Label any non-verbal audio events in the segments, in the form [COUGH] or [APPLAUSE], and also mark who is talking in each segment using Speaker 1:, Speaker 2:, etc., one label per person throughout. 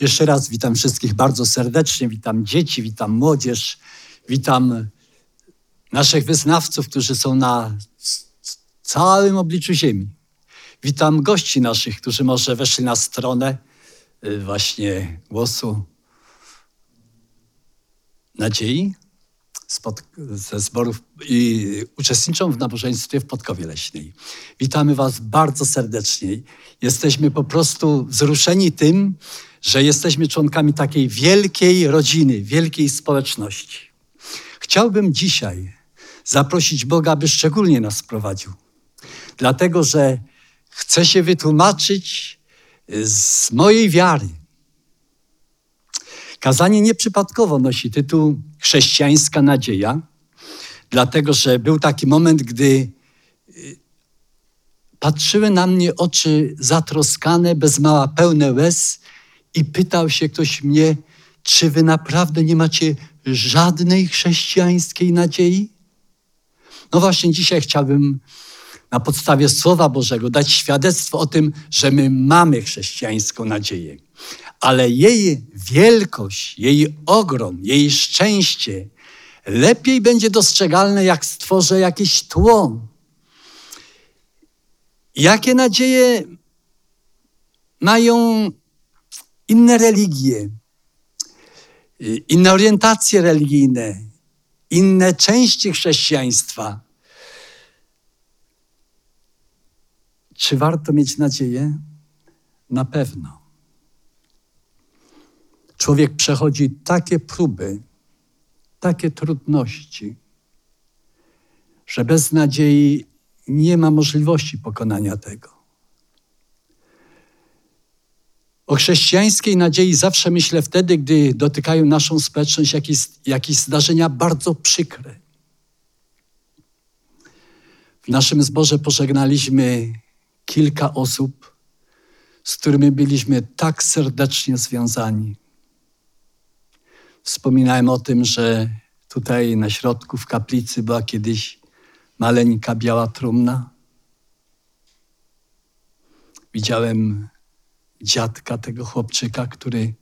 Speaker 1: Jeszcze raz witam wszystkich bardzo serdecznie. Witam dzieci, witam młodzież, witam naszych wyznawców, którzy są na całym obliczu Ziemi. Witam gości naszych, którzy może weszli na stronę y, właśnie głosu nadziei spod, ze zborów i uczestniczą w nabożeństwie w Podkowie Leśnej. Witamy Was bardzo serdecznie. Jesteśmy po prostu wzruszeni tym, że jesteśmy członkami takiej wielkiej rodziny, wielkiej społeczności. Chciałbym dzisiaj zaprosić Boga, aby szczególnie nas prowadził. Dlatego, że chcę się wytłumaczyć z mojej wiary. Kazanie nieprzypadkowo nosi tytuł Chrześcijańska nadzieja, dlatego że był taki moment, gdy y, patrzyły na mnie oczy zatroskane, bez mała pełne łez i pytał się ktoś mnie, czy wy naprawdę nie macie żadnej chrześcijańskiej nadziei? No właśnie dzisiaj chciałbym na podstawie Słowa Bożego dać świadectwo o tym, że my mamy chrześcijańską nadzieję. Ale jej wielkość, jej ogrom, jej szczęście lepiej będzie dostrzegalne, jak stworzę jakieś tło. Jakie nadzieje mają inne religie, inne orientacje religijne, inne części chrześcijaństwa. Czy warto mieć nadzieję? Na pewno. Człowiek przechodzi takie próby, takie trudności, że bez nadziei nie ma możliwości pokonania tego. O chrześcijańskiej nadziei zawsze myślę wtedy, gdy dotykają naszą społeczność jakieś, jakieś zdarzenia bardzo przykre. W naszym zborze pożegnaliśmy kilka osób, z którymi byliśmy tak serdecznie związani. Wspominałem o tym, że tutaj na środku w kaplicy była kiedyś maleńka biała trumna. Widziałem dziadka tego chłopczyka, który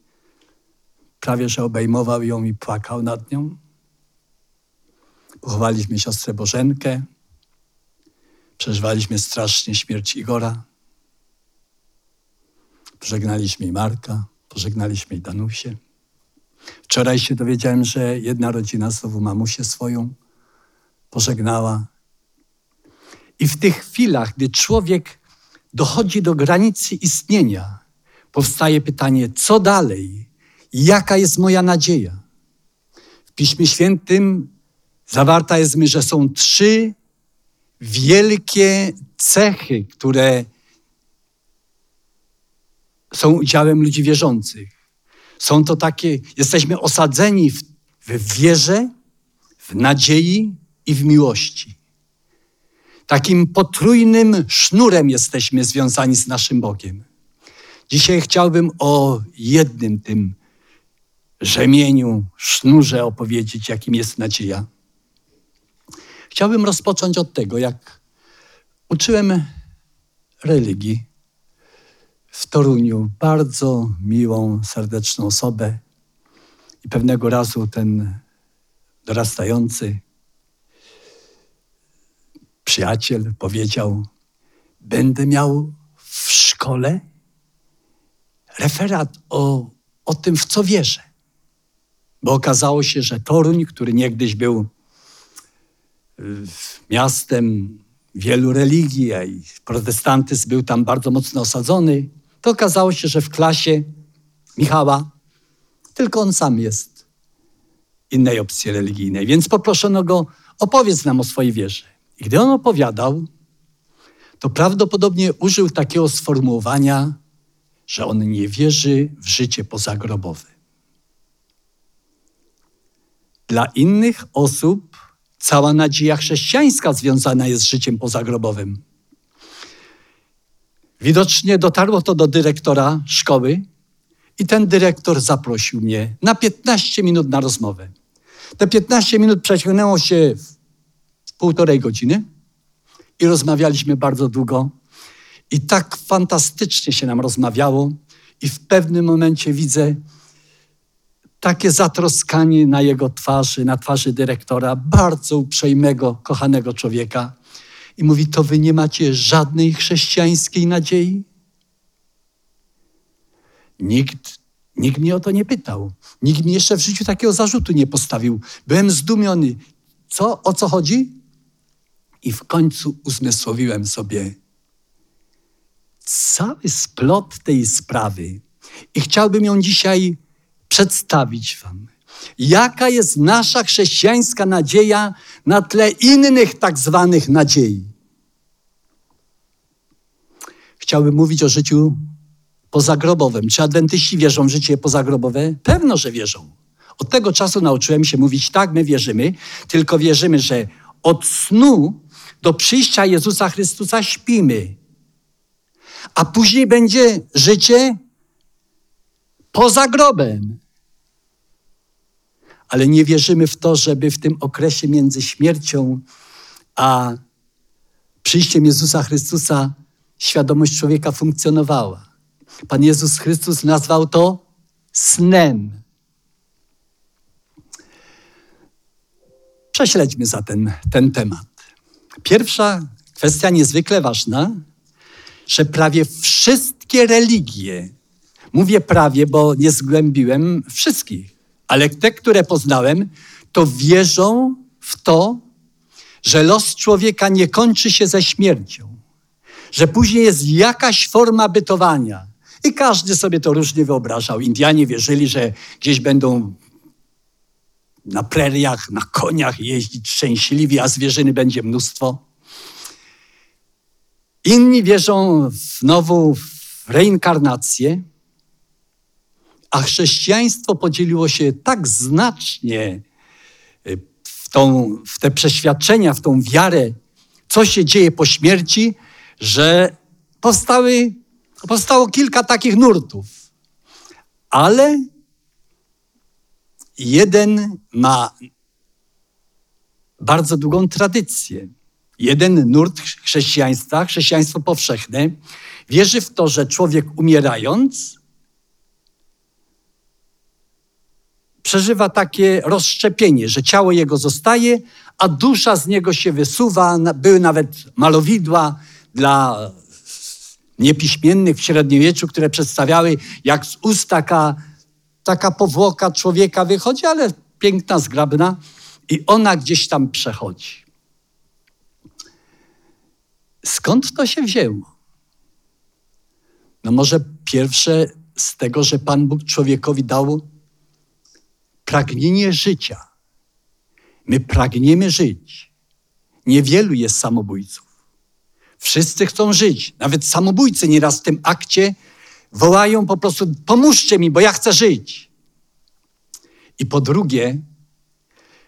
Speaker 1: prawie że obejmował ją i płakał nad nią. Pochowaliśmy siostrę Bożenkę. Przeżywaliśmy strasznie śmierć Igora. Pożegnaliśmy Marka, pożegnaliśmy i Danusię. Wczoraj się dowiedziałem, że jedna rodzina znowu mamusię swoją pożegnała. I w tych chwilach, gdy człowiek dochodzi do granicy istnienia, powstaje pytanie, co dalej? Jaka jest moja nadzieja? W Piśmie Świętym zawarta jest mi, że są trzy wielkie cechy, które są udziałem ludzi wierzących. Są to takie, jesteśmy osadzeni w, w wierze, w nadziei i w miłości. Takim potrójnym sznurem jesteśmy związani z naszym Bogiem. Dzisiaj chciałbym o jednym tym rzemieniu, sznurze opowiedzieć, jakim jest nadzieja. Chciałbym rozpocząć od tego, jak uczyłem religii w Toruniu bardzo miłą, serdeczną osobę. I pewnego razu ten dorastający przyjaciel powiedział: Będę miał w szkole referat o, o tym, w co wierzę. Bo okazało się, że Toruń, który niegdyś był y, miastem wielu religii, a i protestantyzm był tam bardzo mocno osadzony, to okazało się, że w klasie Michała tylko on sam jest innej opcji religijnej. Więc poproszono go, opowiedz nam o swojej wierze. I gdy on opowiadał, to prawdopodobnie użył takiego sformułowania, że on nie wierzy w życie pozagrobowe. Dla innych osób cała nadzieja chrześcijańska związana jest z życiem pozagrobowym. Widocznie dotarło to do dyrektora szkoły i ten dyrektor zaprosił mnie na 15 minut na rozmowę. Te 15 minut przeciągnęło się w półtorej godziny i rozmawialiśmy bardzo długo. I tak fantastycznie się nam rozmawiało. i w pewnym momencie widzę takie zatroskanie na jego twarzy, na twarzy dyrektora, bardzo uprzejmego, kochanego człowieka. I mówi: To wy nie macie żadnej chrześcijańskiej nadziei? Nikt, nikt mnie o to nie pytał. Nikt mi jeszcze w życiu takiego zarzutu nie postawił. Byłem zdumiony. Co, o co chodzi? I w końcu uzmysłowiłem sobie cały splot tej sprawy. I chciałbym ją dzisiaj przedstawić Wam. Jaka jest nasza chrześcijańska nadzieja na tle innych tak zwanych nadziei? Chciałbym mówić o życiu pozagrobowym. Czy adwentyści wierzą w życie pozagrobowe? Pewno, że wierzą. Od tego czasu nauczyłem się mówić tak, my wierzymy, tylko wierzymy, że od snu do przyjścia Jezusa Chrystusa śpimy. A później będzie życie poza grobem. Ale nie wierzymy w to, żeby w tym okresie między śmiercią a przyjściem Jezusa Chrystusa świadomość człowieka funkcjonowała. Pan Jezus Chrystus nazwał to snem. Prześledźmy zatem ten temat. Pierwsza kwestia niezwykle ważna, że prawie wszystkie religie, mówię prawie, bo nie zgłębiłem wszystkich, ale te, które poznałem, to wierzą w to, że los człowieka nie kończy się ze śmiercią, że później jest jakaś forma bytowania. I każdy sobie to różnie wyobrażał. Indianie wierzyli, że gdzieś będą na preriach, na koniach jeździć szczęśliwi, a zwierzyny będzie mnóstwo. Inni wierzą w reinkarnację, a chrześcijaństwo podzieliło się tak znacznie y, w, tą, w te przeświadczenia, w tą wiarę, co się dzieje po śmierci, że powstały, powstało kilka takich nurtów. Ale jeden ma bardzo długą tradycję. Jeden nurt chrześcijaństwa, chrześcijaństwo powszechne, wierzy w to, że człowiek umierając przeżywa takie rozszczepienie, że ciało jego zostaje, a dusza z niego się wysuwa. Były nawet malowidła dla niepiśmiennych w średniowieczu, które przedstawiały, jak z ust taka, taka powłoka człowieka wychodzi, ale piękna, zgrabna, i ona gdzieś tam przechodzi. Skąd to się wzięło? No może pierwsze z tego, że Pan Bóg człowiekowi dał pragnienie życia. My pragniemy żyć. Niewielu jest samobójców. Wszyscy chcą żyć. Nawet samobójcy nieraz w tym akcie wołają po prostu: pomóżcie mi, bo ja chcę żyć. I po drugie,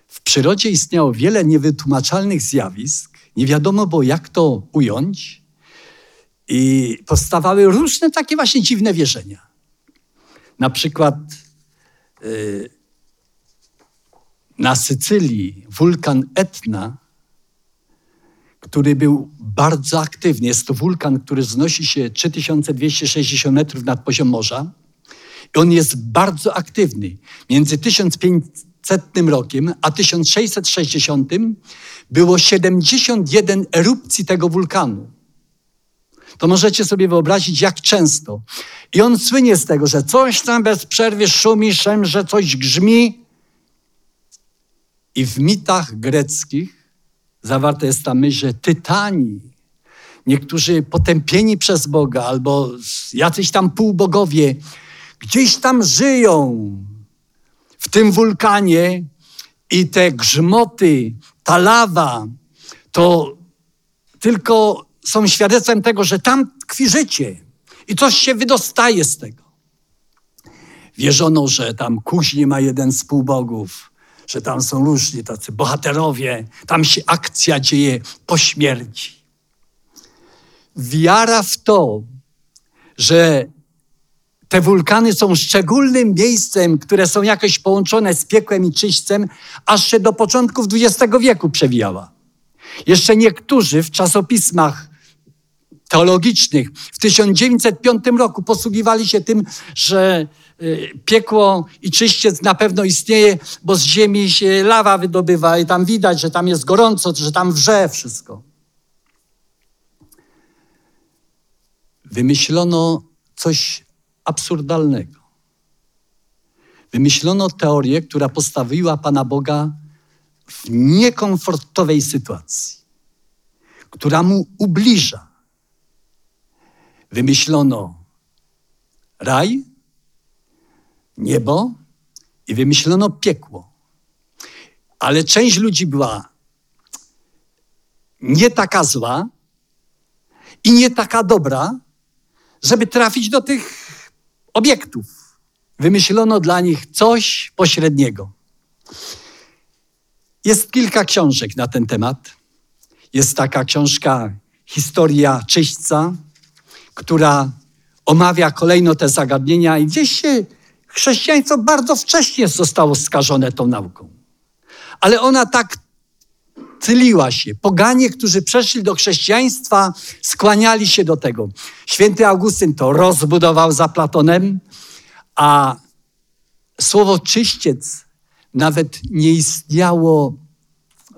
Speaker 1: w przyrodzie istniało wiele niewytłumaczalnych zjawisk, nie wiadomo było, jak to ująć, i powstawały różne takie właśnie dziwne wierzenia. Na przykład yy, na Sycylii wulkan Etna, który był bardzo aktywny. Jest to wulkan, który wznosi się 3260 metrów nad poziom morza. I on jest bardzo aktywny. Między 1500 rokiem a 1660 było 71 erupcji tego wulkanu. To możecie sobie wyobrazić, jak często. I on słynie z tego, że coś tam bez przerwy szumi, szemrze, coś grzmi. I w mitach greckich zawarta jest ta myśl, że tytani, niektórzy potępieni przez Boga albo jacyś tam półbogowie, gdzieś tam żyją w tym wulkanie i te grzmoty, ta lawa, to tylko są świadectwem tego, że tam tkwi życie i coś się wydostaje z tego. Wierzono, że tam kuźnie ma jeden z półbogów, że tam są różni tacy bohaterowie, tam się akcja dzieje po śmierci. Wiara w to, że te wulkany są szczególnym miejscem, które są jakoś połączone z piekłem i czyśćcem, aż się do początków XX wieku przewijała. Jeszcze niektórzy w czasopismach teologicznych. W 1905 roku posługiwali się tym, że y, piekło i czyściec na pewno istnieje, bo z ziemi się lawa wydobywa i tam widać, że tam jest gorąco, że tam wrze wszystko. Wymyślono coś absurdalnego. Wymyślono teorię, która postawiła Pana Boga w niekomfortowej sytuacji, która mu ubliża. Wymyślono raj, niebo i wymyślono piekło. Ale część ludzi była nie taka zła i nie taka dobra, żeby trafić do tych obiektów. Wymyślono dla nich coś pośredniego. Jest kilka książek na ten temat. Jest taka książka Historia Czyśćca, która omawia kolejno te zagadnienia i gdzieś się chrześcijaństwo bardzo wcześnie zostało skażone tą nauką. Ale ona tak tyliła się. Poganie, którzy przeszli do chrześcijaństwa, skłaniali się do tego. Święty Augustyn to rozbudował za Platonem, a słowo czyściec nawet nie istniało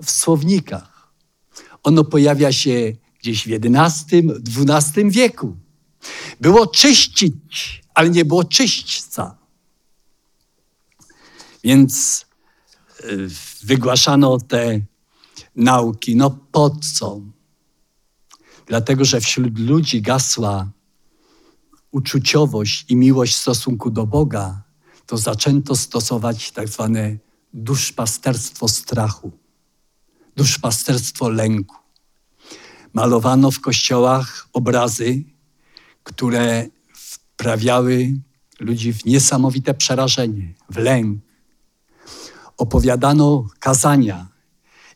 Speaker 1: w słownikach. Ono pojawia się gdzieś w XI, XII wieku. Było czyścić, ale nie było czyśćca. Więc y, wygłaszano te nauki. No po co? Dlatego, że wśród ludzi gasła uczuciowość i miłość w stosunku do Boga, to zaczęto stosować tak zwane duszpasterstwo strachu, duszpasterstwo lęku. Malowano w kościołach obrazy, które wprawiały ludzi w niesamowite przerażenie, w lęk. Opowiadano kazania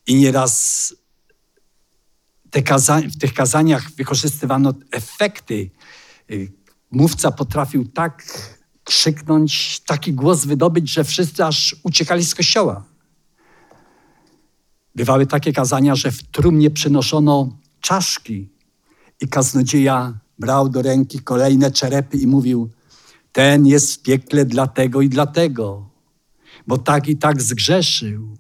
Speaker 1: i nieraz te kaza- w tych kazaniach wykorzystywano efekty. Y, mówca potrafił tak krzyknąć, taki głos wydobyć, że wszyscy aż uciekali z kościoła. Bywały takie kazania, że w trumnie przynoszono czaszki i kaznodzieja brał do ręki kolejne czerepy i mówił: Ten jest w piekle dlatego i dlatego, bo tak i tak zgrzeszył.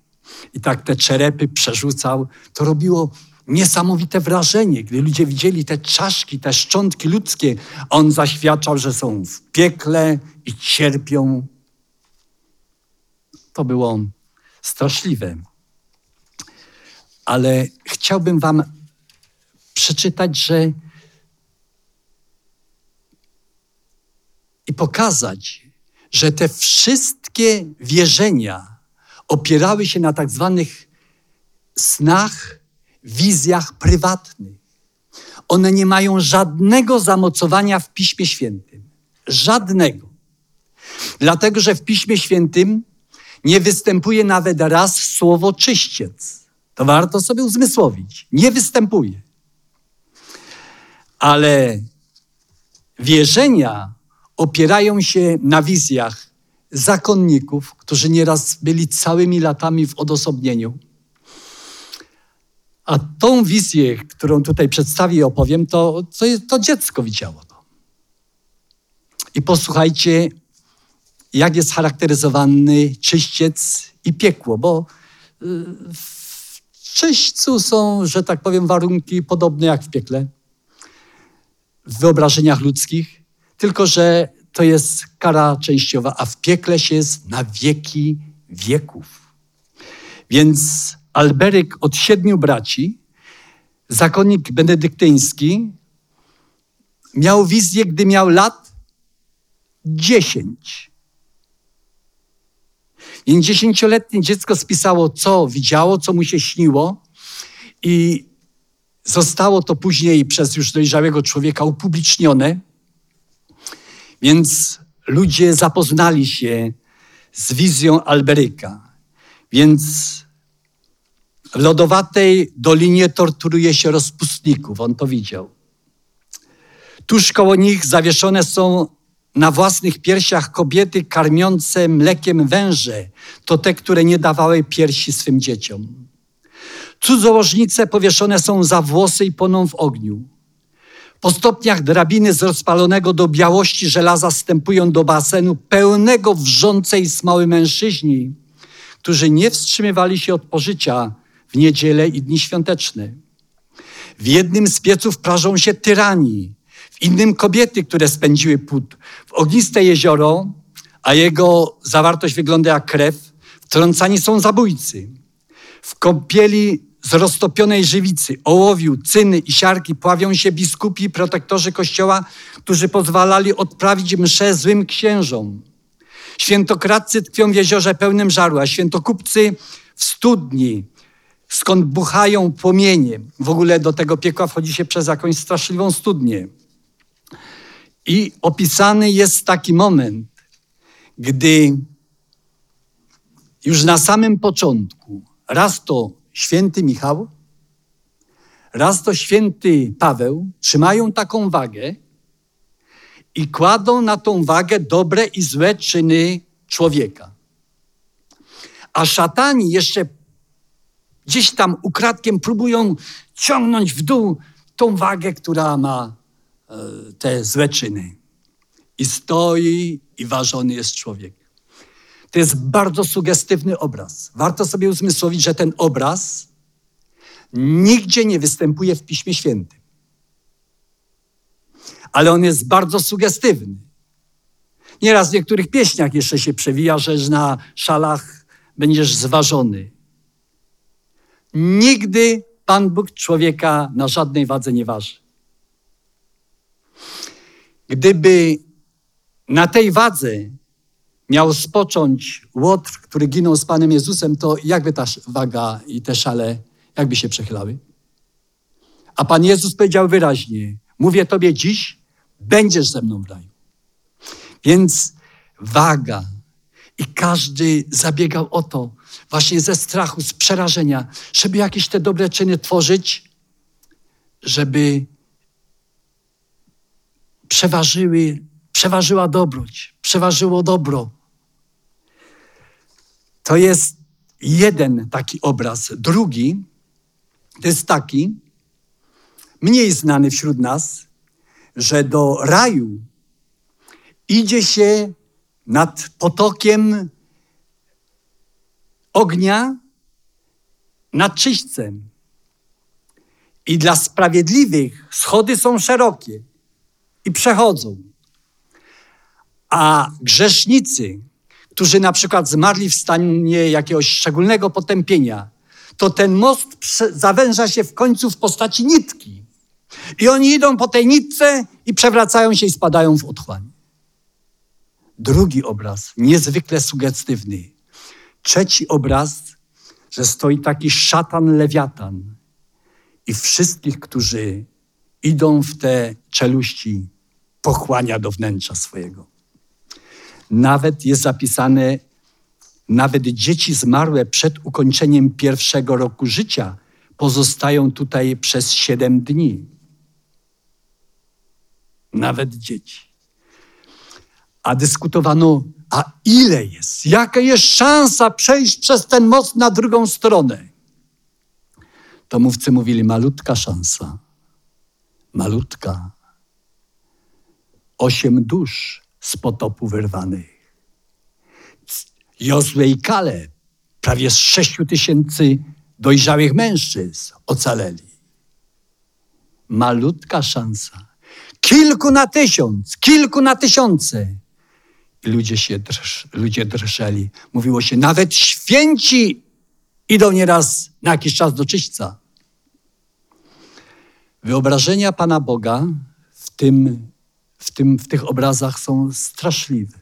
Speaker 1: I tak te czerepy przerzucał. To robiło niesamowite wrażenie, gdy ludzie widzieli te czaszki, te szczątki ludzkie. On zaświadczał, że są w piekle i cierpią. To było straszliwe. Ale chciałbym Wam przeczytać, że i pokazać, że te wszystkie wierzenia opierały się na tak zwanych snach, wizjach prywatnych. One nie mają żadnego zamocowania w Piśmie Świętym. Żadnego. Dlatego, że w Piśmie Świętym nie występuje nawet raz słowo czyściec. To warto sobie uzmysłowić. Nie występuje. Ale wierzenia opierają się na wizjach zakonników, którzy nieraz byli całymi latami w odosobnieniu. A tą wizję, którą tutaj przedstawię i opowiem, to, to, to dziecko widziało to. I posłuchajcie, jak jest charakteryzowany czyściec i piekło, bo y, w czyśćcu są, że tak powiem, warunki podobne jak w piekle, w wyobrażeniach ludzkich, tylko że to jest kara częściowa, a w piekle się jest na wieki wieków. Więc Alberyk od siedmiu braci, zakonnik benedyktyński, miał wizję, gdy miał lat dziesięć. Więc dziesięcioletnie dziecko spisało, co widziało, co mu się śniło i zostało to później przez już dojrzałego człowieka upublicznione. Więc ludzie zapoznali się z wizją Alberyka. Więc w lodowatej dolinie torturuje się rozpustników. On to widział. Tuż koło nich zawieszone są na własnych piersiach kobiety karmiące mlekiem węże. To te, które nie dawały piersi swym dzieciom. Cudzołożnice powieszone są za włosy i płoną w ogniu. Po stopniach drabiny z rozpalonego do białości żelaza wstępują do basenu pełnego wrzącej smoły mężczyźni, którzy nie wstrzymywali się od pożycia w niedzielę i dni świąteczne. W jednym z pieców prażą się tyrani, w innym kobiety, które spędziły płód. W ogniste jezioro, a jego zawartość wygląda jak krew, wtrącani są zabójcy. W kąpieli z roztopionej żywicy, ołowiu, cyny i siarki pławią się biskupi i protektorzy kościoła, którzy pozwalali odprawić mszę złym księżom. Świętokradcy tkwią w jeziorze pełnym żaru, a świętokupcy w studni, skąd buchają płomienie. W ogóle do tego piekła wchodzi się przez jakąś straszliwą studnię. I opisany jest taki moment, gdy już na samym początku raz to święty Michał, raz to święty Paweł trzymają taką wagę i kładą na tą wagę dobre i złe czyny człowieka. A szatani jeszcze gdzieś tam ukradkiem próbują ciągnąć w dół tą wagę, która ma e, te złe czyny. I stoi i ważony jest człowiek. To jest bardzo sugestywny obraz. Warto sobie uzmysłowić, że ten obraz nigdzie nie występuje w Piśmie Świętym. Ale on jest bardzo sugestywny. Nieraz w niektórych pieśniach jeszcze się przewija, że na szalach będziesz zważony. Nigdy Pan Bóg człowieka na żadnej wadze nie waży. Gdyby na tej wadze miał spocząć łotr, który ginął z Panem Jezusem, to jakby ta waga i te szale, jakby się przechylały? A Pan Jezus powiedział wyraźnie, mówię Tobie dziś, będziesz ze mną w raju. Więc waga i każdy zabiegał o to, właśnie ze strachu, z przerażenia, żeby jakieś te dobre czyny tworzyć, żeby przeważyły, przeważyła dobroć, przeważyło dobro. To jest jeden taki obraz. Drugi to jest taki, mniej znany wśród nas, że do raju idzie się nad potokiem ognia nad czyśćcem. I dla sprawiedliwych schody są szerokie i przechodzą. A grzesznicy, którzy na przykład zmarli w stanie jakiegoś szczególnego potępienia, to ten most zawęża się w końcu w postaci nitki. I oni idą po tej nitce i przewracają się i spadają w otchłań. Drugi obraz, niezwykle sugestywny. Trzeci obraz, że stoi taki szatan lewiatan i wszystkich, którzy idą w te czeluści, pochłania do wnętrza swojego. Nawet jest zapisane, nawet dzieci zmarłe przed ukończeniem pierwszego roku życia pozostają tutaj przez siedem dni. Nawet dzieci. A dyskutowano, a ile jest? Jaka jest szansa przejść przez ten most na drugą stronę? To mówcy mówili, malutka szansa. Malutka. Osiem dusz z potopu wyrwanych. Jozue i Kale, prawie z sześciu tysięcy dojrzałych mężczyzn ocaleli. Malutka szansa. Kilku na tysiąc, kilku na tysiące. I ludzie się drż, ludzie drżeli. Mówiło się, nawet święci idą nieraz na jakiś czas do czyśćca. Wyobrażenia Pana Boga w tym w, tym, w tych obrazach są straszliwe.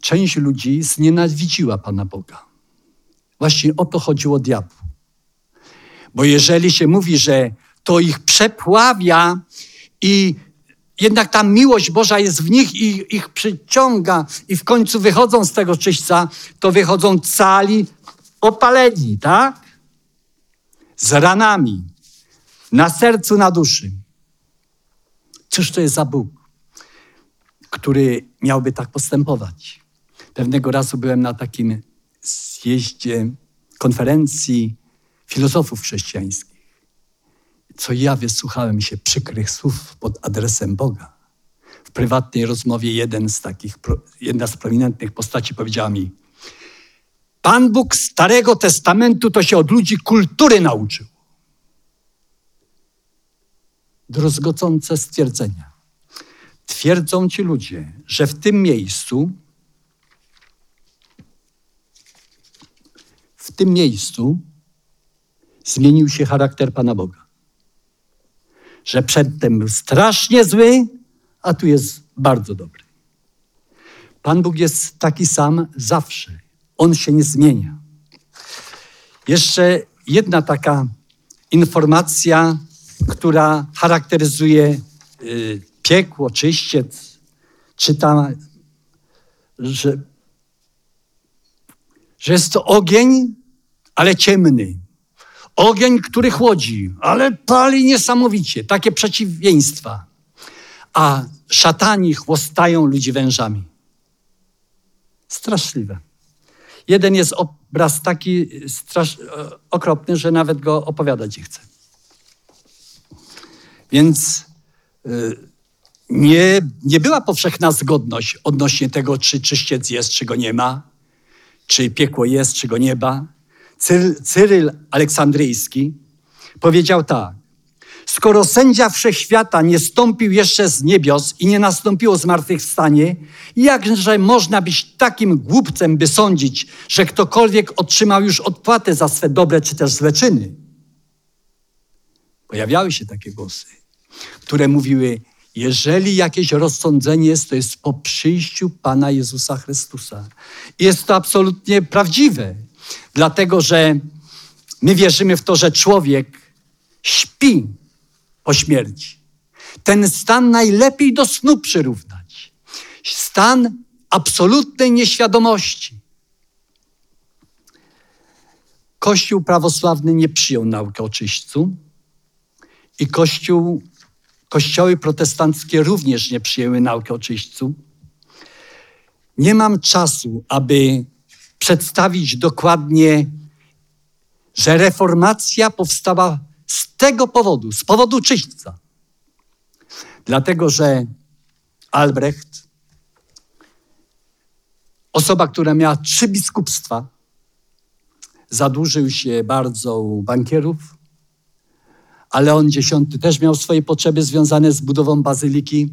Speaker 1: Część ludzi znienawidziła Pana Boga. Właśnie o to chodziło diabłu. Bo jeżeli się mówi, że to ich przepławia i jednak ta miłość Boża jest w nich i ich przyciąga i w końcu wychodzą z tego czyśćca, to wychodzą cali opaleni, tak? Z ranami na sercu, na duszy. Cóż to jest za Bóg, który miałby tak postępować? Pewnego razu byłem na takim zjeździe, konferencji filozofów chrześcijańskich. co ja wysłuchałem się przykrych słów pod adresem Boga. W prywatnej rozmowie jeden z takich, jedna z prominentnych postaci powiedziała mi, Pan Bóg Starego Testamentu to się od ludzi kultury nauczył. Druzgocące stwierdzenia. Twierdzą ci ludzie, że w tym miejscu, w tym miejscu zmienił się charakter Pana Boga. Że przedtem był strasznie zły, a tu jest bardzo dobry. Pan Bóg jest taki sam zawsze. On się nie zmienia. Jeszcze jedna taka informacja, która charakteryzuje y, piekło, czyściec. Czytam, że, że jest to ogień, ale ciemny. Ogień, który chłodzi, ale pali niesamowicie. Takie przeciwieństwa. A szatani chłostają ludzi wężami. Straszliwe. Jeden jest obraz taki strasz, okropny, że nawet go opowiadać nie chcę. Więc y, nie, nie była powszechna zgodność odnośnie tego, czy czyściec jest, czy go nie ma, czy piekło jest, czy go nie ma. Cyryl Aleksandryjski powiedział tak. Skoro sędzia wszechświata nie stąpił jeszcze z niebios i nie nastąpiło zmartwychwstanie, jakże można być takim głupcem, by sądzić, że ktokolwiek otrzymał już odpłatę za swe dobre czy też złe czyny? Pojawiały się takie głosy, które mówiły, jeżeli jakieś rozsądzenie jest, to jest po przyjściu Pana Jezusa Chrystusa. Jest to absolutnie prawdziwe, dlatego że my wierzymy w to, że człowiek śpi po śmierci. Ten stan najlepiej do snu przyrównać. Stan absolutnej nieświadomości. Kościół prawosławny nie przyjął nauki o czyśćcu i Kościół Kościoły protestanckie również nie przyjęły nauki o czyśćcu. Nie mam czasu, aby przedstawić dokładnie, że reformacja powstała z tego powodu, z powodu czyśćca. Dlatego, że Albrecht, osoba, która miała trzy biskupstwa, zadłużył się bardzo u bankierów, a Leon X też miał swoje potrzeby związane z budową bazyliki.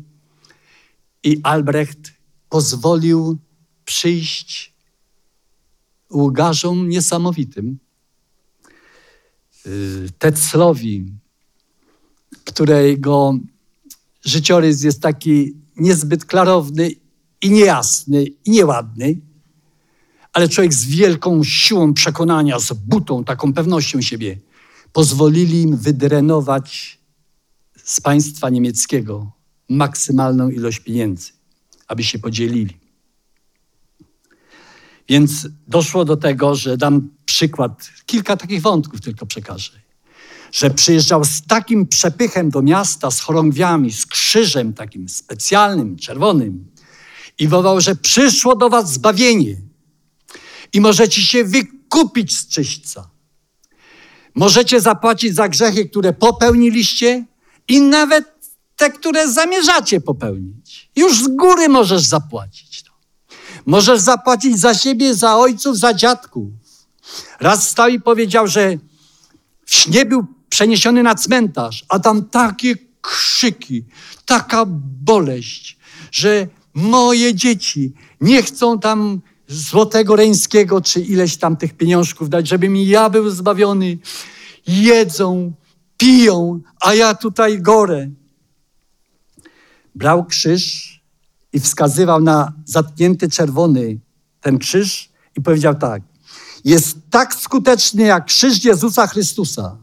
Speaker 1: I Albrecht pozwolił przyjść łgarzom niesamowitym, y, Teclowi, którego życiorys jest taki niezbyt klarowny i niejasny i nieładny, ale człowiek z wielką siłą przekonania, z butą, taką pewnością siebie pozwolili im wydrenować z państwa niemieckiego maksymalną ilość pieniędzy, aby się podzielili. Więc doszło do tego, że dam przykład, kilka takich wątków tylko przekażę, że przyjeżdżał z takim przepychem do miasta, z chorągwiami, z krzyżem takim specjalnym, czerwonym i wołał, że przyszło do was zbawienie i możecie się wykupić z czyśćca. Możecie zapłacić za grzechy, które popełniliście i nawet te, które zamierzacie popełnić. Już z góry możesz zapłacić to. Możesz zapłacić za siebie, za ojców, za dziadków. Raz stał i powiedział, że w śnie był przeniesiony na cmentarz, a tam takie krzyki, taka boleść, że moje dzieci nie chcą tam złotego reńskiego, czy ileś tam tych pieniążków dać, żebym ja był zbawiony. Jedzą, piją, a ja tutaj gorę. Brał krzyż i wskazywał na zatknięty czerwony ten krzyż i powiedział tak. Jest tak skuteczny jak krzyż Jezusa Chrystusa.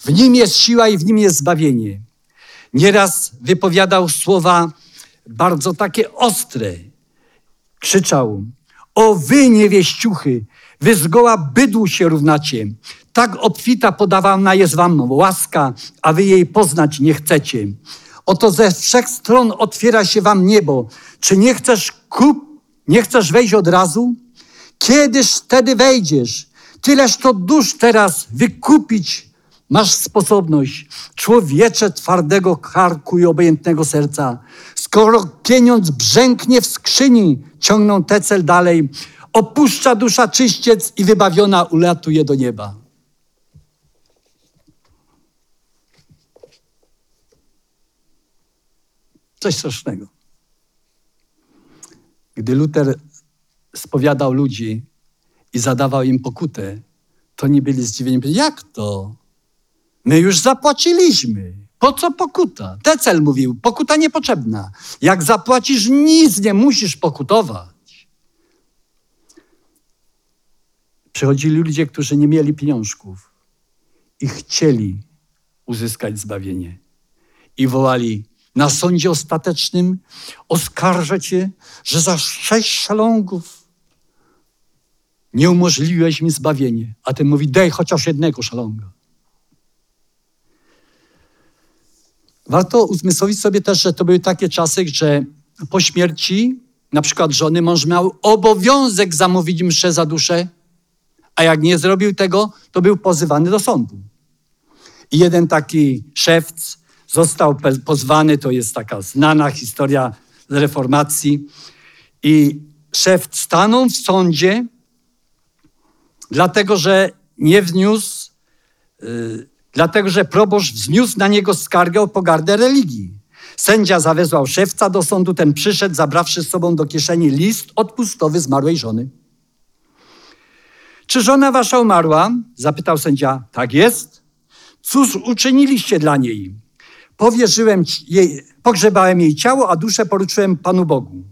Speaker 1: W nim jest siła i w nim jest zbawienie. Nieraz wypowiadał słowa bardzo takie ostre krzyczał: O wy niewieściuchy, wy zgoła bydłu się równacie. Tak obfita podawana jest wam łaska, a wy jej poznać nie chcecie. Oto ze wszech stron otwiera się wam niebo. Czy nie chcesz kup, nie chcesz wejść od razu? Kiedyż wtedy wejdziesz? Tyleż to dusz teraz wykupić masz sposobność, człowiecze twardego karku i obojętnego serca. Skoro pieniądz brzęknie w skrzyni, ciągną te cel dalej, opuszcza dusza czyściec i wybawiona ulatuje do nieba. Coś strasznego. Gdy Luter spowiadał ludzi i zadawał im pokutę, to nie byli zdziwieni. Jak to? My już zapłaciliśmy. Po co pokuta? Tecel mówił, pokuta niepotrzebna. Jak zapłacisz, nic nie musisz pokutować. Przychodzili ludzie, którzy nie mieli pieniążków i chcieli uzyskać zbawienie. I wołali, na sądzie ostatecznym oskarżę cię, że za sześć szalongów nie umożliwiłeś mi zbawienie. A ten mówi, daj chociaż jednego szalonga. Warto uzmysłowić sobie też, że to były takie czasy, że po śmierci na przykład żony mąż miał obowiązek zamówić mszę za duszę, a jak nie zrobił tego, to był pozywany do sądu. I jeden taki szewc został pozwany, to jest taka znana historia z reformacji, i szewc stanął w sądzie, dlatego że nie wniósł yy, dlatego że proboszcz wzniósł na niego skargę o pogardę religii. Sędzia zawezwał szewca do sądu, ten przyszedł, zabrawszy z sobą do kieszeni list odpustowy zmarłej żony. Czy żona wasza umarła? Zapytał sędzia. Tak jest. Cóż uczyniliście dla niej? Powierzyłem jej, pogrzebałem jej ciało, a duszę poruczyłem Panu Bogu.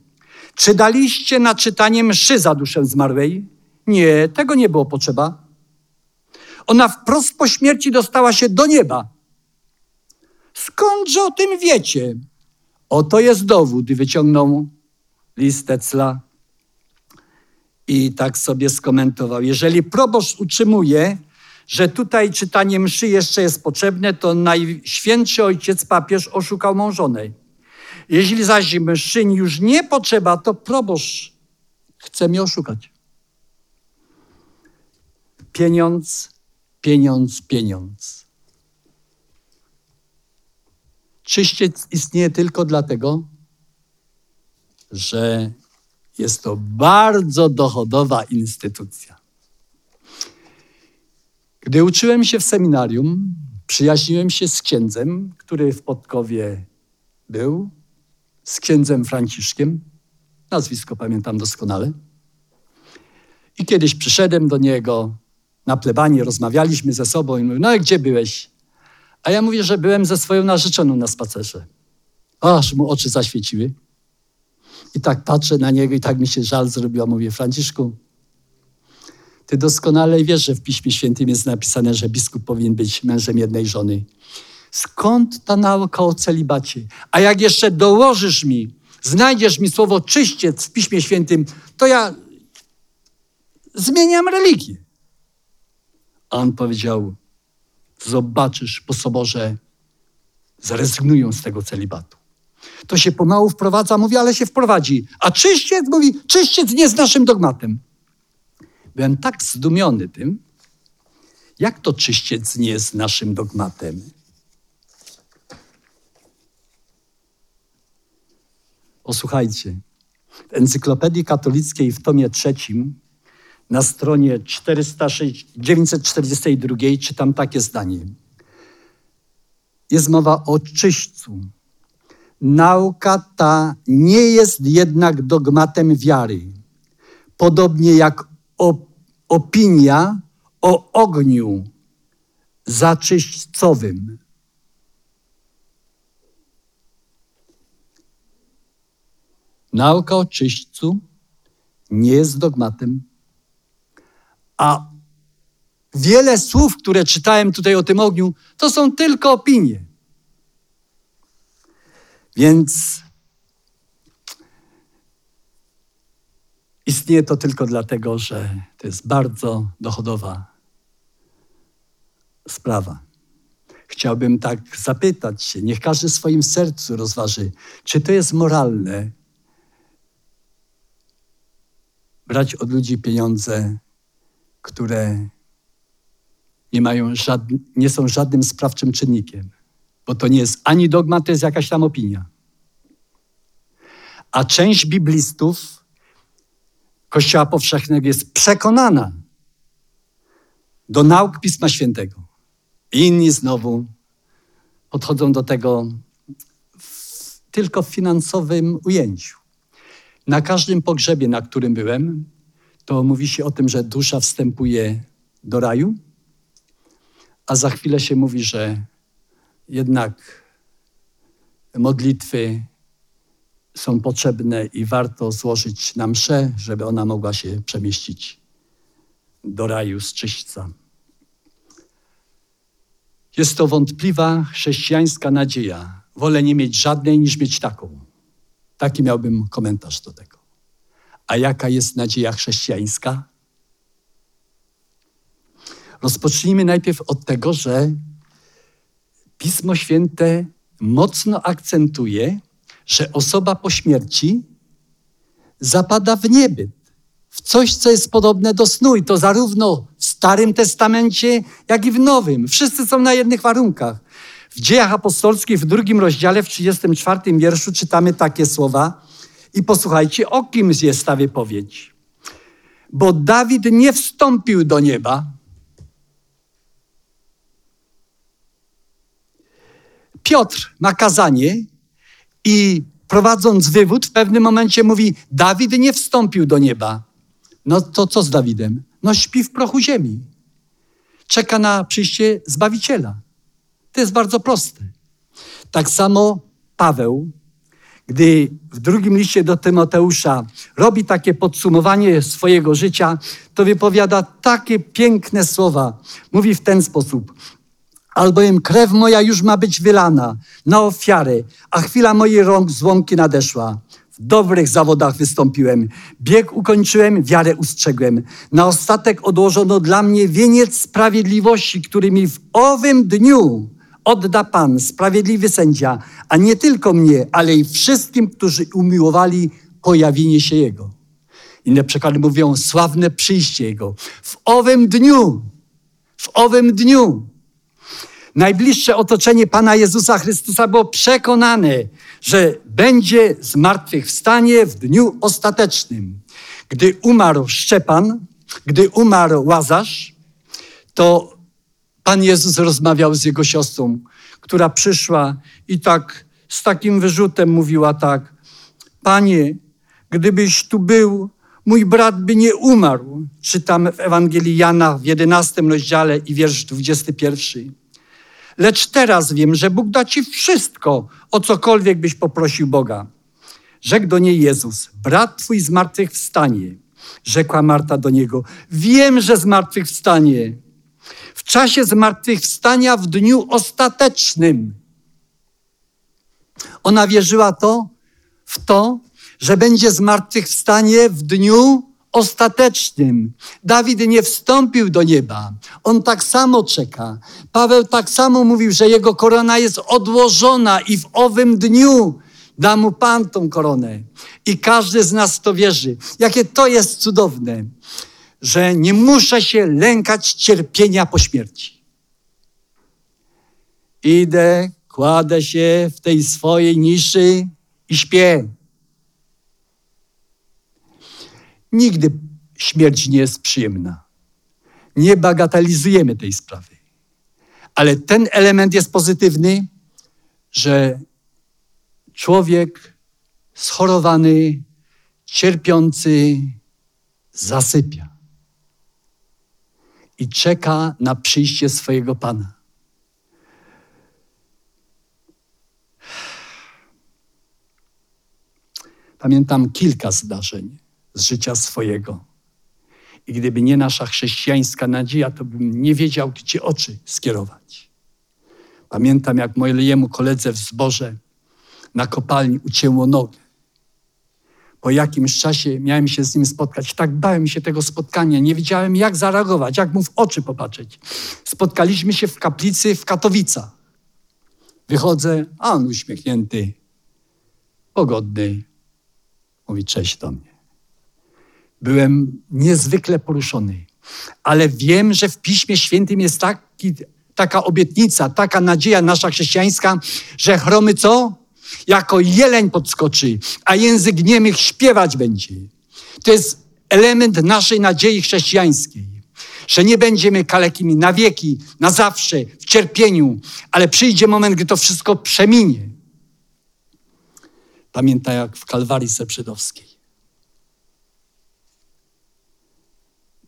Speaker 1: Czy daliście na czytanie mszy za duszę zmarłej? Nie, tego nie było potrzeba. Ona wprost po śmierci dostała się do nieba. Skądże o tym wiecie? Oto jest dowód. I wyciągnął list Tecla i tak sobie skomentował. Jeżeli proboszcz utrzymuje, że tutaj czytanie mszy jeszcze jest potrzebne, to Najświętszy Ojciec Papież oszukał mążonę. Jeśli zaś mszy już nie potrzeba, to proboszcz chce mnie oszukać. Pieniądz pieniądz, pieniądz. Czyściec istnieje tylko dlatego, że jest to bardzo dochodowa instytucja. Gdy uczyłem się w seminarium, przyjaźniłem się z księdzem, który w Podkowie był, z księdzem Franciszkiem. Nazwisko pamiętam doskonale. I kiedyś przyszedłem do niego na plebanii, rozmawialiśmy ze sobą i mówił, no i gdzie byłeś? A ja mówię, że byłem ze swoją narzeczoną na spacerze. Aż mu oczy zaświeciły. I tak patrzę na niego i tak mi się żal zrobiło. Mówię, Franciszku, ty doskonale wiesz, że w Piśmie Świętym jest napisane, że biskup powinien być mężem jednej żony. Skąd ta nauka o celibacie? A jak jeszcze dołożysz mi, znajdziesz mi słowo czyściec w Piśmie Świętym, to ja zmieniam religię. A on powiedział, zobaczysz po soborze, zrezygnują z tego celibatu. To się pomału wprowadza, mówi, ale się wprowadzi. A czyściec mówi, czyściec nie jest naszym dogmatem. Byłem tak zdumiony tym, jak to czyściec nie jest naszym dogmatem. Posłuchajcie, w Encyklopedii Katolickiej w tomie trzecim na stronie 406, 942 czytam takie zdanie. Jest mowa o czyśćcu. Nauka ta nie jest jednak dogmatem wiary. Podobnie jak opinia o ogniu zaczyśćcowym. Nauka o czyśćcu nie jest dogmatem a wiele słów, które czytałem tutaj o tym ogniu, to są tylko opinie. Więc istnieje to tylko dlatego, że to jest bardzo dochodowa sprawa. Chciałbym tak zapytać się, niech każdy w swoim sercu rozważy, czy to jest moralne brać od ludzi pieniądze które nie, mają żadny, nie są żadnym sprawczym czynnikiem, bo to nie jest ani dogma, to jest jakaś tam opinia. A część biblistów Kościoła Powszechnego jest przekonana do nauk Pisma Świętego. Inni znowu podchodzą do tego w, tylko w finansowym ujęciu. Na każdym pogrzebie, na którym byłem, to mówi się o tym, że dusza wstępuje do raju, a za chwilę się mówi, że jednak modlitwy są potrzebne i warto złożyć na mszę, żeby ona mogła się przemieścić do raju z czyśćca. Jest to wątpliwa chrześcijańska nadzieja. Wolę nie mieć żadnej niż mieć taką. Taki miałbym komentarz do tego. A jaka jest nadzieja chrześcijańska? Rozpocznijmy najpierw od tego, że Pismo Święte mocno akcentuje, że osoba po śmierci zapada w niebyt, w coś, co jest podobne do snu. I to zarówno w Starym Testamencie, jak i w Nowym. Wszyscy są na jednych warunkach. W Dziejach Apostolskich w drugim rozdziale, w 34 wierszu czytamy takie słowa. I posłuchajcie, o kim jest ta wypowiedź. Bo Dawid nie wstąpił do nieba. Piotr ma kazanie i prowadząc wywód, w pewnym momencie mówi: Dawid nie wstąpił do nieba. No to co z Dawidem? No śpi w prochu ziemi. Czeka na przyjście Zbawiciela. To jest bardzo proste. Tak samo Paweł, gdy w drugim liście do Tymoteusza robi takie podsumowanie swojego życia, to wypowiada takie piękne słowa. Mówi w ten sposób: albowiem krew moja już ma być wylana na ofiarę, a chwila mojej rąk złomki nadeszła. W dobrych zawodach wystąpiłem, bieg ukończyłem, wiarę ustrzegłem. Na ostatek odłożono dla mnie wieniec sprawiedliwości, który mi w owym dniu odda Pan, sprawiedliwy sędzia, a nie tylko mnie, ale i wszystkim, którzy umiłowali pojawienie się Jego. Inne przekłady mówią sławne przyjście Jego. W owym dniu, w owym dniu najbliższe otoczenie Pana Jezusa Chrystusa było przekonane, że będzie zmartwychwstanie w dniu ostatecznym. Gdy umarł Szczepan, gdy umarł Łazarz, to Pan Jezus rozmawiał z jego siostrą, która przyszła i tak z takim wyrzutem mówiła tak: Panie, gdybyś tu był, mój brat by nie umarł. Czytam w Ewangelii Jana w 11 rozdziale i wiersz 21. Lecz teraz wiem, że Bóg da ci wszystko, o cokolwiek byś poprosił Boga. Rzekł do niej Jezus, brat twój zmartwychwstanie. Rzekła Marta do niego, wiem, że zmartwychwstanie. W czasie zmartwychwstania w dniu ostatecznym. Ona wierzyła to, w to, że będzie zmartwychwstanie w dniu ostatecznym. Dawid nie wstąpił do nieba. On tak samo czeka. Paweł tak samo mówił, że jego korona jest odłożona i w owym dniu da mu Pan tą koronę. I każdy z nas to wierzy. Jakie to jest cudowne, że nie muszę się lękać cierpienia po śmierci. Idę, kładę się w tej swojej niszy i śpię. Nigdy śmierć nie jest przyjemna. Nie bagatelizujemy tej sprawy. Ale ten element jest pozytywny, że człowiek schorowany, cierpiący zasypia i czeka na przyjście swojego Pana. Pamiętam kilka zdarzeń z życia swojego. I gdyby nie nasza chrześcijańska nadzieja, to bym nie wiedział, gdzie oczy skierować. Pamiętam, jak mojemu koledze w zborze na kopalni ucięło nogę. Po jakimś czasie miałem się z nim spotkać. Tak bałem się tego spotkania. Nie wiedziałem, jak zareagować, jak mu w oczy popatrzeć. Spotkaliśmy się w kaplicy w Katowicach. Wychodzę, a on uśmiechnięty, pogodny. Mówi cześć do mnie. Byłem niezwykle poruszony. ale wiem, że w Piśmie Świętym jest taki, taka obietnica, taka nadzieja nasza chrześcijańska, że chromy co? Jako jeleń podskoczy, a język niemych śpiewać będzie. To jest element naszej nadziei chrześcijańskiej, że nie będziemy kalekimi na wieki, na zawsze, w cierpieniu, ale przyjdzie moment, gdy to wszystko przeminie. Pamiętaj jak w Kalwarii Seprzydowskiej.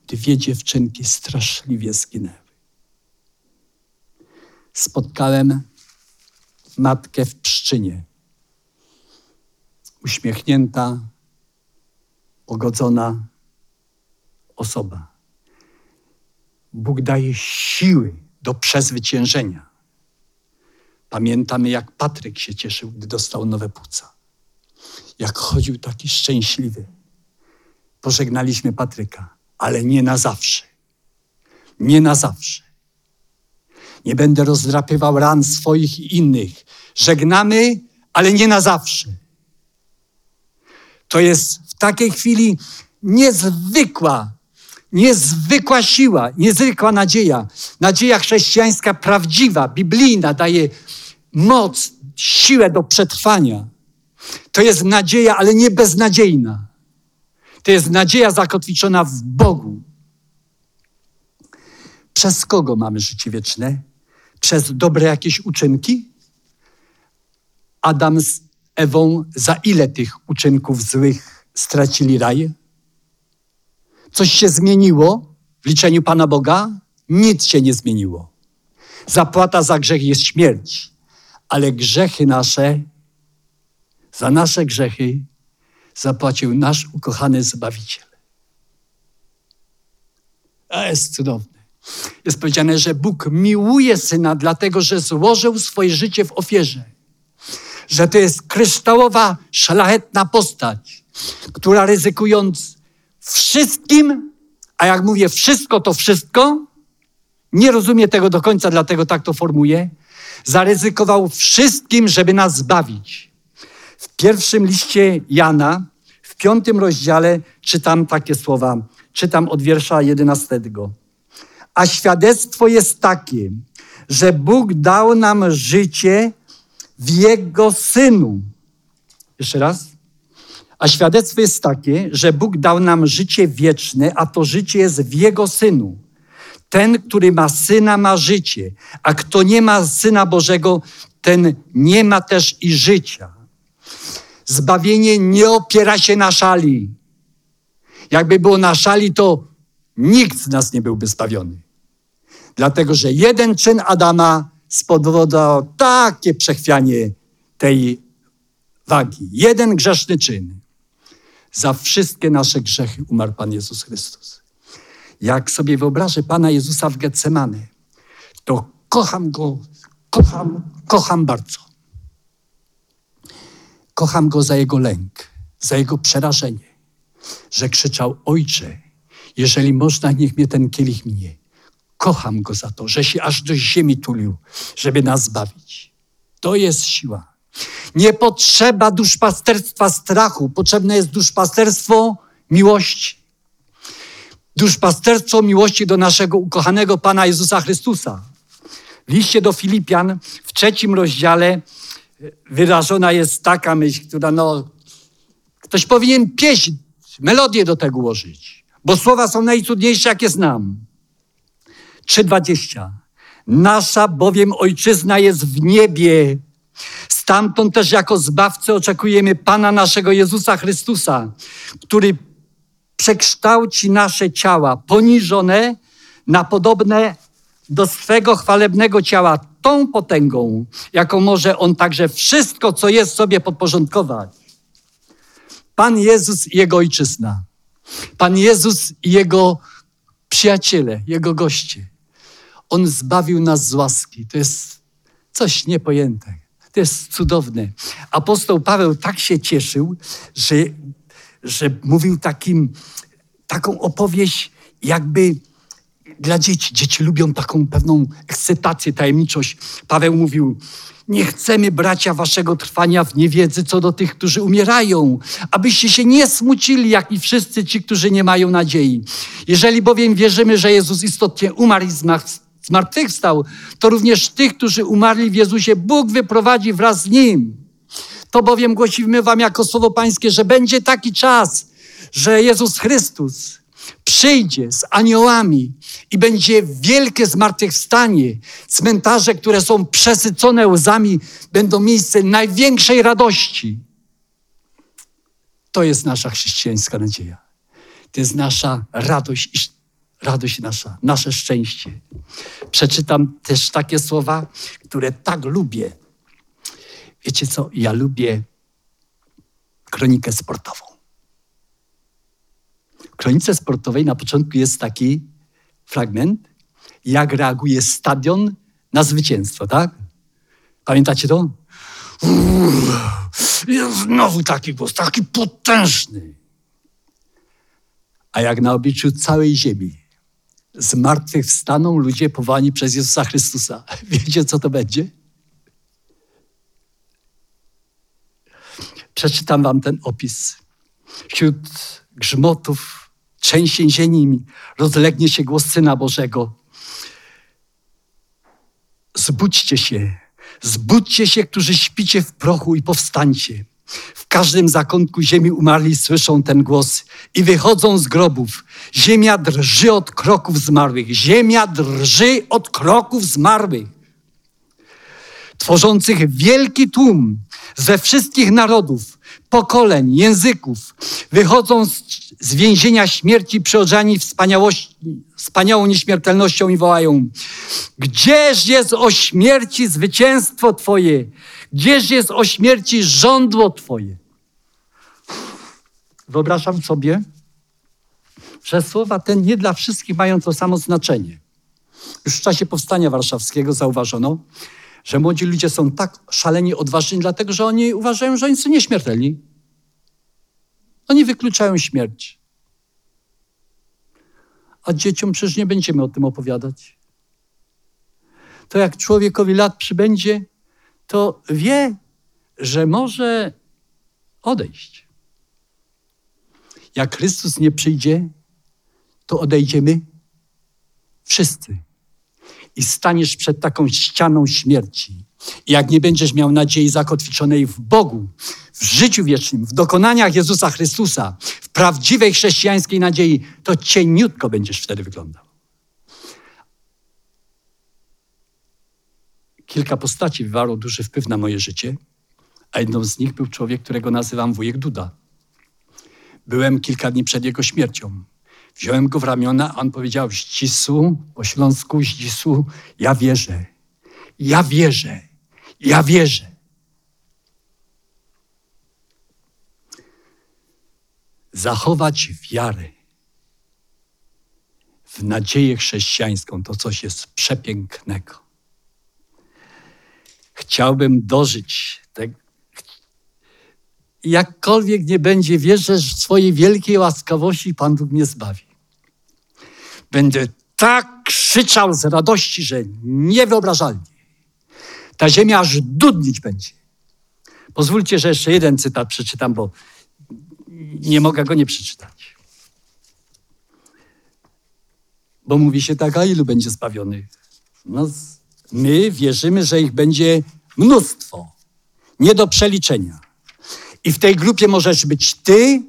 Speaker 1: Dwie dziewczynki straszliwie zginęły. Spotkałem matkę w pszczynie. Uśmiechnięta, pogodzona osoba. Bóg daje siły do przezwyciężenia. Pamiętamy, jak Patryk się cieszył, gdy dostał nowe płuca. Jak chodził taki szczęśliwy. Pożegnaliśmy Patryka, ale nie na zawsze. Nie na zawsze. Nie będę rozdrapywał ran swoich i innych. Żegnamy, ale nie na zawsze. To jest w takiej chwili niezwykła, niezwykła siła, niezwykła nadzieja. Nadzieja chrześcijańska prawdziwa, biblijna, daje moc, siłę do przetrwania. To jest nadzieja, ale nie beznadziejna. To jest nadzieja zakotwiczona w Bogu. Przez kogo mamy życie wieczne? Przez dobre jakieś uczynki? Adam z Ewą za ile tych uczynków złych stracili raj? Coś się zmieniło w liczeniu Pana Boga? Nic się nie zmieniło. Zapłata za grzech jest śmierć, ale grzechy nasze, za nasze grzechy zapłacił nasz ukochany Zbawiciel. A jest cudowne. Jest powiedziane, że Bóg miłuje Syna, dlatego że złożył swoje życie w ofierze. Że to jest kryształowa, szlachetna postać, która ryzykując wszystkim, a jak mówię wszystko, to wszystko, nie rozumie tego do końca, dlatego tak to formuję, zaryzykował wszystkim, żeby nas zbawić. W pierwszym liście Jana, w piątym rozdziale, czytam takie słowa. Czytam od wiersza jedenastego. A świadectwo jest takie, że Bóg dał nam życie w Jego Synu. Jeszcze raz. A świadectwo jest takie, że Bóg dał nam życie wieczne, a to życie jest w Jego Synu. Ten, który ma Syna, ma życie, a kto nie ma Syna Bożego, ten nie ma też i życia. Zbawienie nie opiera się na szali. Jakby było na szali, to nikt z nas nie byłby zbawiony. Dlatego, że jeden czyn Adama spowodował takie przechwianie tej wagi. Jeden grzeszny czyn. Za wszystkie nasze grzechy umarł Pan Jezus Chrystus. Jak sobie wyobrażę Pana Jezusa w Getsemane, to kocham Go, kocham, kocham bardzo. Kocham Go za Jego lęk, za Jego przerażenie, że krzyczał, Ojcze, jeżeli można, niech mnie ten kielich minie. Kocham Go za to, że się aż do ziemi tulił, żeby nas zbawić. To jest siła. Nie potrzeba duszpasterstwa strachu, potrzebne jest duszpasterstwo miłości. Duszpasterstwo miłości do naszego ukochanego Pana Jezusa Chrystusa. W liście do Filipian w trzecim rozdziale wyrażona jest taka myśl, która no, ktoś powinien pieśń, melodię do tego ułożyć, bo słowa są najcudniejsze, jakie znam. 3.20. Nasza bowiem ojczyzna jest w niebie. Stamtąd też jako zbawcy oczekujemy Pana naszego Jezusa Chrystusa, który przekształci nasze ciała poniżone na podobne do swego chwalebnego ciała tą potęgą, jaką może On także wszystko, co jest sobie podporządkować. Pan Jezus i Jego ojczyzna. Pan Jezus i Jego przyjaciele, Jego goście. On zbawił nas z łaski. To jest coś niepojętego. To jest cudowne. Apostoł Paweł tak się cieszył, że, że mówił takim, taką opowieść, jakby dla dzieci. Dzieci lubią taką pewną ekscytację, tajemniczość. Paweł mówił, Nie chcemy, bracia, waszego trwania w niewiedzy co do tych, którzy umierają, abyście się nie smucili, jak i wszyscy ci, którzy nie mają nadziei. Jeżeli bowiem wierzymy, że Jezus istotnie umarł i zmartwychwstał, to również tych, którzy umarli w Jezusie, Bóg wyprowadzi wraz z Nim. To bowiem głosimy wam jako słowo pańskie, że będzie taki czas, że Jezus Chrystus przyjdzie z aniołami i będzie wielkie zmartwychwstanie. Cmentarze, które są przesycone łzami, będą miejscem największej radości. To jest nasza chrześcijańska nadzieja. To jest nasza radość, radość nasza, nasze szczęście. Przeczytam też takie słowa, które tak lubię. Wiecie co? Ja lubię kronikę sportową kronice sportowej na początku jest taki fragment, jak reaguje stadion na zwycięstwo, tak? Pamiętacie to? znowu taki głos, taki potężny. A jak na obliczu całej ziemi z martwych wstaną ludzie powołani przez Jezusa Chrystusa. [LAUGHS] Wiecie, co to będzie? Przeczytam wam ten opis. Wśród grzmotów trzęsień ziemi, rozlegnie się głos Syna Bożego. Zbudźcie się, zbudźcie się, którzy śpicie w prochu i powstańcie. W każdym zakątku ziemi umarli słyszą ten głos i wychodzą z grobów. Ziemia drży od kroków zmarłych. Ziemia drży od kroków zmarłych. Tworzących wielki tłum ze wszystkich narodów, pokoleń, języków. Wychodzą z, z więzienia śmierci przeodzani wspaniałą nieśmiertelnością i wołają Gdzież jest o śmierci zwycięstwo Twoje? Gdzież jest o śmierci żądło Twoje? Wyobrażam sobie, że słowa te nie dla wszystkich mają to samo znaczenie. Już w czasie powstania warszawskiego zauważono, że młodzi ludzie są tak szalenie odważni, dlatego że oni uważają, że oni są nieśmiertelni. Oni wykluczają śmierć. A dzieciom przecież nie będziemy o tym opowiadać. To jak człowiekowi lat przybędzie, to wie, że może odejść. Jak Chrystus nie przyjdzie, to odejdziemy wszyscy i staniesz przed taką ścianą śmierci. I jak nie będziesz miał nadziei zakotwiczonej w Bogu, w życiu wiecznym, w dokonaniach Jezusa Chrystusa, w prawdziwej chrześcijańskiej nadziei, to cieniutko będziesz wtedy wyglądał. Kilka postaci wywarło duży wpływ na moje życie, a jedną z nich był człowiek, którego nazywam wujek Duda. Byłem kilka dni przed jego śmiercią. Wziąłem go w ramiona, a on powiedział ścisłu, po śląsku ścisłu, ja wierzę, ja wierzę, ja wierzę. Zachować wiarę w nadzieję chrześcijańską to coś jest przepięknego. Chciałbym dożyć tego. Jakkolwiek nie będzie, wierzę, w swojej wielkiej łaskawości Pan Bóg mnie zbawi. Będę tak krzyczał z radości, że niewyobrażalnie. Ta ziemia aż dudnić będzie. Pozwólcie, że jeszcze jeden cytat przeczytam, bo nie mogę go nie przeczytać. Bo mówi się tak, a ilu będzie zbawionych? No, my wierzymy, że ich będzie mnóstwo, nie do przeliczenia. I w tej grupie możesz być ty,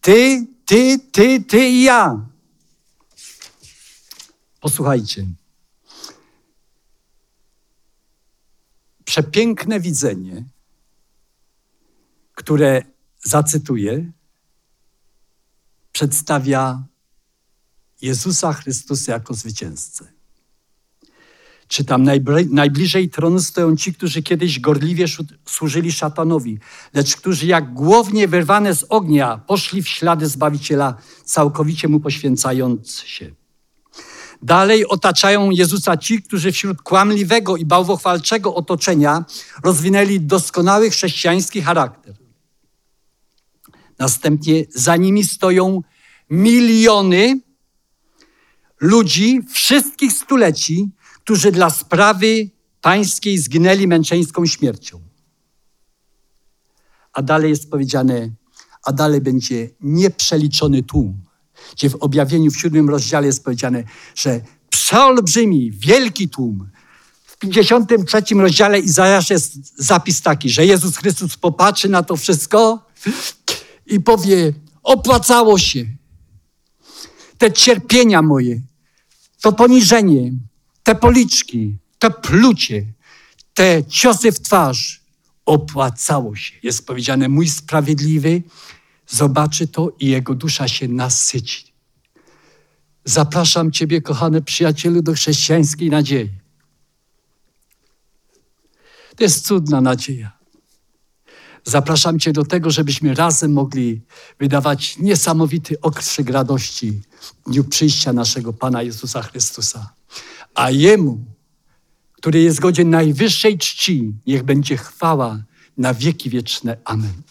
Speaker 1: ty, ty, ty, ty i ja. Posłuchajcie. Przepiękne widzenie, które zacytuję, przedstawia Jezusa Chrystusa jako zwycięzcę. Czytam, najbliżej tronu stoją ci, którzy kiedyś gorliwie służyli szatanowi, lecz którzy jak głownie wyrwane z ognia poszli w ślady Zbawiciela, całkowicie Mu poświęcając się. Dalej otaczają Jezusa ci, którzy wśród kłamliwego i bałwochwalczego otoczenia rozwinęli doskonały chrześcijański charakter. Następnie za nimi stoją miliony ludzi wszystkich stuleci, którzy dla sprawy pańskiej zginęli męczeńską śmiercią. A dalej jest powiedziane, a dalej będzie nieprzeliczony tłum. Gdzie w objawieniu w siódmym rozdziale jest powiedziane, że przeolbrzymi, wielki tłum. W 53 rozdziale Izajasza jest zapis taki, że Jezus Chrystus popatrzy na to wszystko i powie, opłacało się. Te cierpienia moje, to poniżenie, te policzki, te plucie, te ciosy w twarz, opłacało się. Jest powiedziane, mój sprawiedliwy zobaczy to i jego dusza się nasyci. Zapraszam Ciebie, kochany przyjacielu, do chrześcijańskiej nadziei. To jest cudna nadzieja. Zapraszam Cię do tego, żebyśmy razem mogli wydawać niesamowity okrzyk radości w dniu przyjścia naszego Pana Jezusa Chrystusa. A Jemu, który jest godzien najwyższej czci, niech będzie chwała na wieki wieczne. Amen.